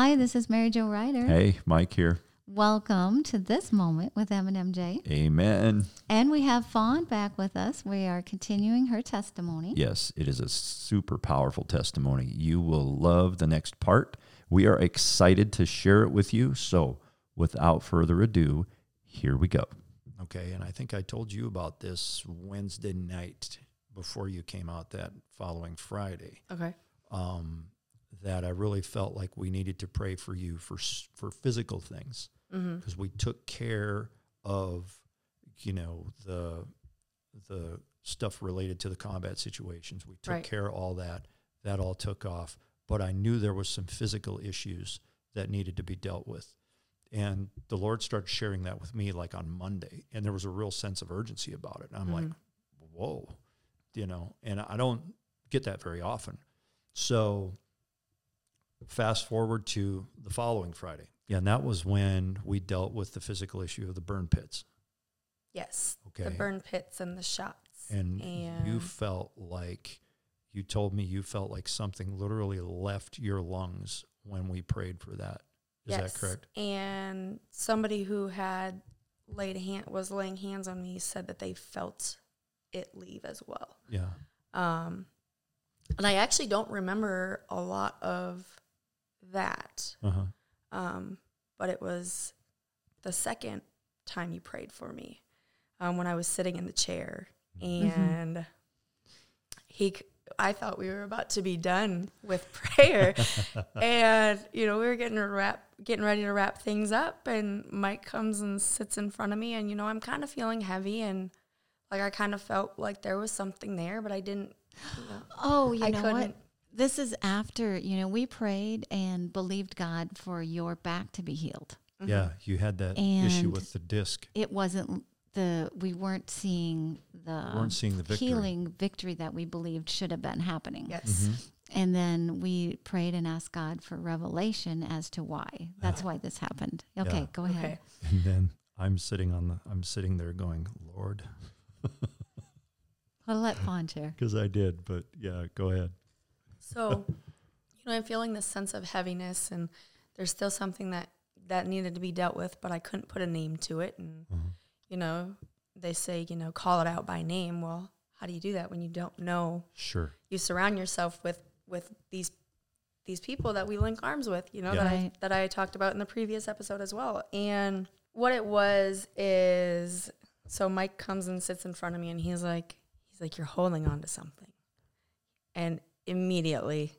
Hi, this is Mary Jo Ryder. Hey, Mike here. Welcome to this moment with M&MJ. Amen. And we have Fawn back with us. We are continuing her testimony. Yes, it is a super powerful testimony. You will love the next part. We are excited to share it with you. So, without further ado, here we go. Okay, and I think I told you about this Wednesday night before you came out that following Friday. Okay. Um, that I really felt like we needed to pray for you for for physical things Mm-hmm. because we took care of you know the the stuff related to the combat situations. We took Right. care of all that. That all took off, but I knew there was some physical issues that needed to be dealt with. And the Lord started sharing that with me like on Monday, and there was a real sense of urgency about it. And I'm like, Mhm. whoa, you know, and I don't get that very often. So fast forward to the following Friday. Yeah, and that was when we dealt with the physical issue of the burn pits. Yes. Okay. The burn pits and the shots. and, you felt like you told me you felt like something literally left your lungs when we prayed for that. Is yes. that correct? And somebody who had laid hand was laying hands on me said that they felt it leave as well. Yeah. Um, and I actually don't remember a lot of that. Uh-huh. Um, but it was the second time you prayed for me um, when I was sitting in the chair, and he. c- I thought we were about to be done with prayer, and you know we were getting to wrap, getting ready to wrap things up, and Mike comes and sits in front of me, and you know I'm kind of feeling heavy, and like I kind of felt like there was something there, but I didn't. You know, Oh, you I know couldn't. what? This is after, you know, we prayed and believed God for your back to be healed. Yeah, you had that issue with the disc. It wasn't the, we weren't seeing the, weren't seeing the victory. healing victory that we believed should have been happening. yes. Mm-hmm. And then we prayed and asked God for revelation as to why. That's ah. why this happened. Okay, Yeah. go ahead. Okay. And then I'm sitting on the I'm sitting there going, Lord, Well, let Fawn share. because I did, but yeah, go ahead. So, you know, I'm feeling this sense of heaviness, and there's still something that that needed to be dealt with, but I couldn't put a name to it. And mm-hmm. you know, they say, you know, call it out by name. Well, how do you do that when you don't know? Sure. You surround yourself with with these these people that we link arms with, you know, Yeah. that I that I talked about in the previous episode as well. And what it was is so Mike comes and sits in front of me and he's like he's like you're holding on to something. And immediately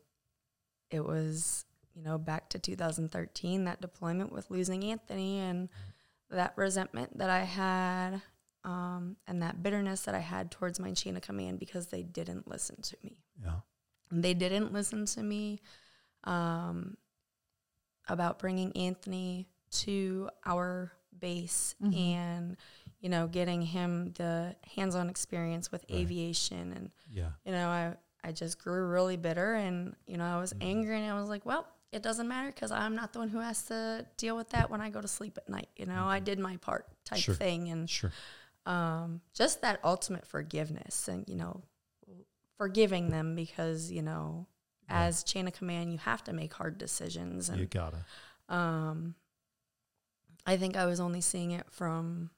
it was, you know, back to 2013 that deployment with losing Anthony and that resentment that I had um, and that bitterness that I had towards my chain of command because they didn't listen to me Yeah. they didn't listen to me um, about bringing Anthony to our base Mhm. and you know getting him the hands-on experience with Right. aviation and Yeah. you know I I just grew really bitter and you know I was angry and I was like well it doesn't matter because I'm not the one who has to deal with that when I go to sleep at night you know I did my part type Sure. thing and Sure. um, just that ultimate forgiveness and you know forgiving them because you know Yeah. as chain of command you have to make hard decisions And, You gotta. um, i think i was only seeing it from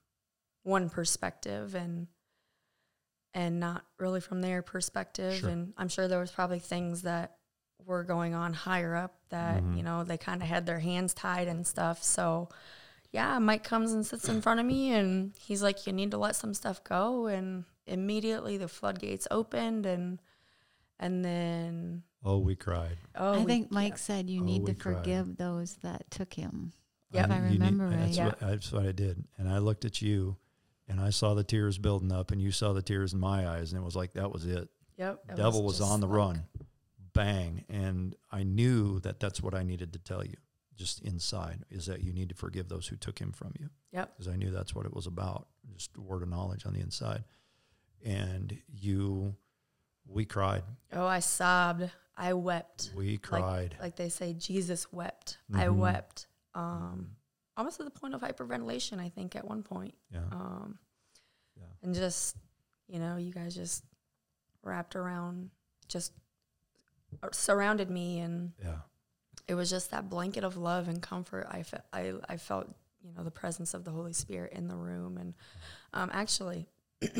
one perspective and and not really from their perspective Sure. and i'm sure there was probably things that were going on higher up that Mhm. you know they kind of had their hands tied and stuff so yeah mike comes and sits in front of me and he's like you need to let some stuff go and immediately the floodgates opened and and then Oh, we cried. oh I we- think Mike yeah. said you Oh, need to cried. forgive those that took him. Yep. If I You need- remember right. That's, Yeah. what, that's what I did. And I looked at you and I saw the tears building up and you saw the tears in my eyes. And it was like, that was it. yep it Devil was just on the like- run. Bang. And I knew that that's what I needed to tell you just inside is that you need to forgive those who took him from you. Yep. Because I knew that's what it was about. Just a word of knowledge on the inside. And you, we cried. oh i sobbed i wept We cried. like they say jesus wept i Mhm. wept um almost to the point of hyperventilation i think at one point yeah. um Yeah. and just you know you guys just wrapped around just uh, surrounded me and Yeah. it was just that blanket of love and comfort. I felt I I felt you know the presence of the Holy Spirit in the room, and um, actually.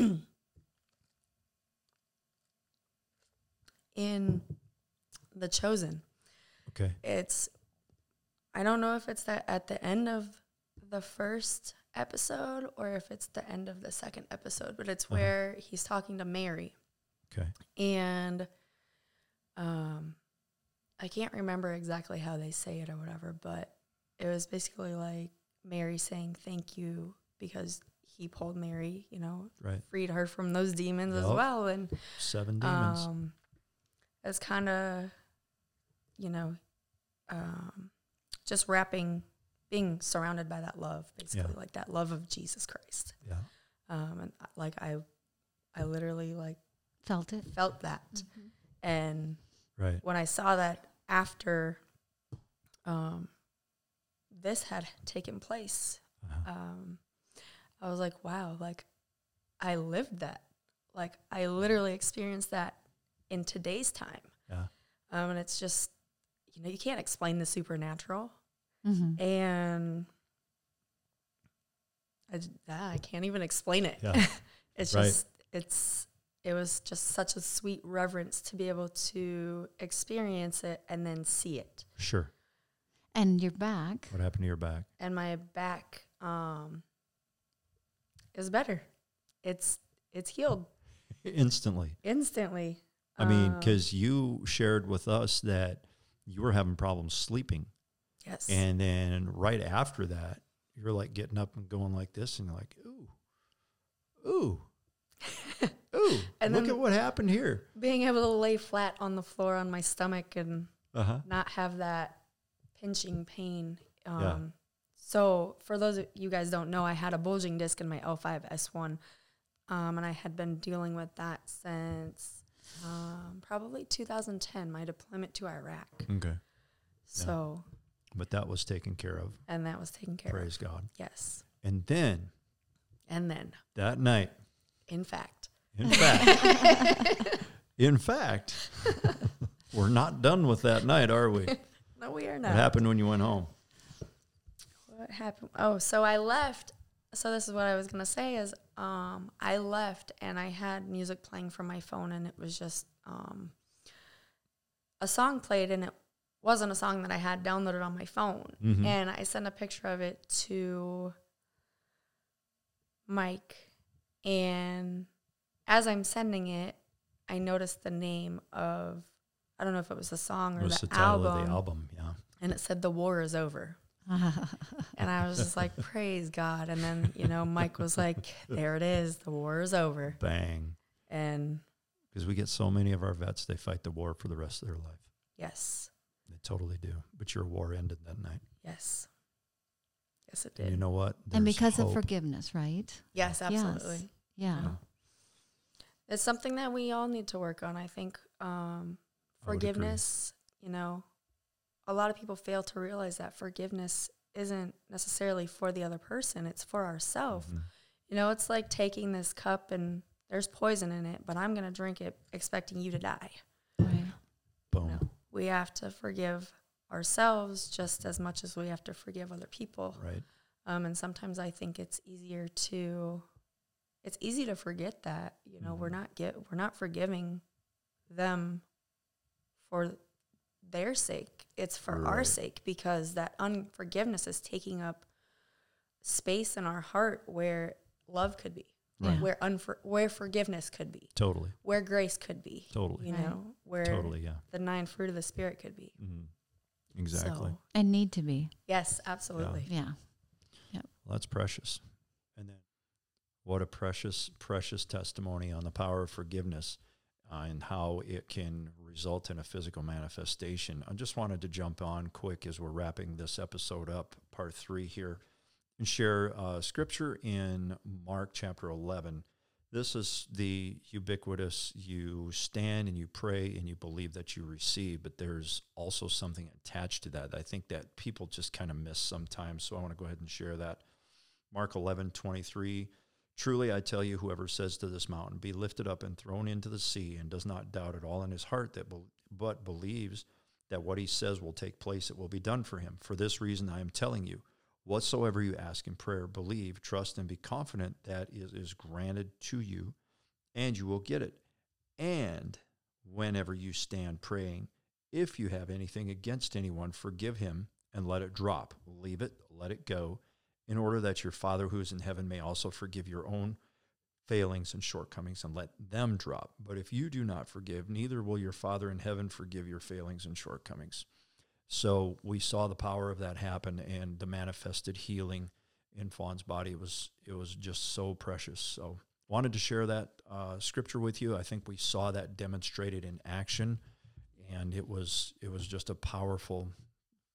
in the chosen Okay. it's I don't know if it's that at the end of the first episode or if it's the end of the second episode, but it's Uh-huh. where he's talking to Mary Okay. and um I can't remember exactly how they say it or whatever, but it was basically like Mary saying thank you because he pulled Mary, you know, Right. freed her from those demons as well and Seven demons. um, it's kind of, you know, um, just wrapping, being surrounded by that love, basically, Yeah. like that love of Jesus Christ. yeah. Um, and like I, I literally like Felt it. felt that, Mm-hmm. and Right. when I saw that after, um, this had taken place, Uh-huh. um, I was like, wow, like I lived that. Like I literally experienced that in today's time. Yeah. Um, and it's just, you know, you can't explain the supernatural. Mm-hmm. And I, j- ah, I can't even explain it. Yeah. it's Right. just, it's, it was just such a sweet reverence to be able to experience it and then see it. Sure. And you're back. What happened to your back? and my back um is better. It's it's healed Instantly. instantly. I mean, Um, because you shared with us that you were having problems sleeping. yes, And then right after that, you're like getting up and going like this, and you're like, ooh, ooh, ooh. And look at what happened here. being able to lay flat on the floor on my stomach and Uh huh. not have that pinching pain. Um, Yeah. So for those of you guys don't know, I had a bulging disc in my L5S1, um, and I had been dealing with that since um, probably 2010, my deployment to Iraq. Okay. So, But that was taken care of. and that was taken care Praise of. Praise God. Yes. And then And then, that night, in fact, in fact, in fact, we're not done with that night, are we? no, we are not. What happened when you went home? What happened? Oh, so I left. So this is what I was gonna say is, um, I left and I had music playing from my phone, and it was just um, a song played, and it wasn't a song that I had downloaded on my phone. Mhm. And I sent a picture of it to Mike, and as I'm sending it, I noticed the name of I don't know if it was the song It or was the, the title album, of the album. Yeah. and it said "The War Is Over." And I was just like, praise God. And then, you know, Mike was like, there it is. The war is over. Bang. And Because we get so many of our vets, they fight the war for the rest of their life. yes, They totally do. But your war ended that night. yes. Yes, it And did. you know what? and There's because of forgiveness, right? yes, absolutely. Yeah. Yeah. It's something that we all need to work on. I think um, I forgiveness, you know, a lot of people fail to realize that forgiveness isn't necessarily for the other person, it's for ourselves. Mhm. You know, it's like taking this cup and there's poison in it, but I'm going to drink it expecting you to die. Right. Boom. No. We have to forgive ourselves just as much as we have to forgive other people. Right. Um, and sometimes I think it's easier to, it's easy to forget that. You know, we're Mhm. not get we're not forgiving them for their sake. It's for our sake because that unforgiveness is taking up space in our heart where love could be, Right. where unfor- where forgiveness could be, Totally. where grace could be. Totally. You Right. know, where Totally. Yeah. the nine fruit of the spirit could be. hmm Exactly. So, And need to be. yes, absolutely. Yeah. Well, that's precious. And then what a precious, precious testimony on the power of forgiveness uh, and how it can result in a physical manifestation. I just wanted to jump on quick as we're wrapping this episode up, part three here, and share uh, scripture in Mark chapter 11. This is the ubiquitous you stand and you pray and you believe that you receive, but there's also something attached to that. I think that people just kind of miss sometimes. So I want to go ahead and share that. Mark 11, 23. Truly I tell you, whoever says to this mountain, Be lifted up and thrown into the sea, and does not doubt at all in his heart, that bel but believes that what he says will take place, it will be done for him. For this reason, I am telling you, whatsoever you ask in prayer, believe, trust, and be confident that it is granted to you, and you will get it. And whenever you stand praying, if you have anything against anyone, forgive him and let it drop. Leave it, let it go, in order that your Father who is in heaven may also forgive your own failings and shortcomings and let them drop. But if you do not forgive, neither will your Father in heaven forgive your failings and shortcomings. So we saw the power of that happen and the manifested healing in Fawn's body. It was it was just so precious. So wanted to share that uh, scripture with you. I think we saw that demonstrated in action, and it was it was just a powerful,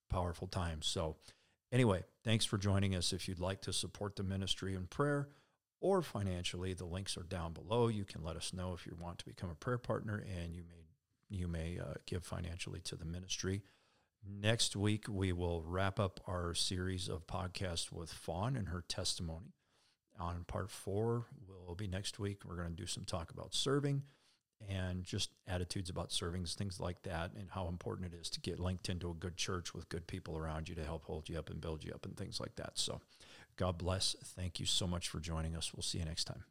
powerful time. So anyway, thanks for joining us. If you'd like to support the ministry in prayer or financially, the links are down below. You can let us know if you want to become a prayer partner, and you may you may uh, give financially to the ministry. Next week, we will wrap up our series of podcasts with Fawn and her testimony. On part four, will be next week. We're going to do some talk about serving and just attitudes about serving, things like that, and how important it is to get linked into a good church with good people around you to help hold you up and build you up and things like that. So, God bless. Thank you so much for joining us. We'll see you next time.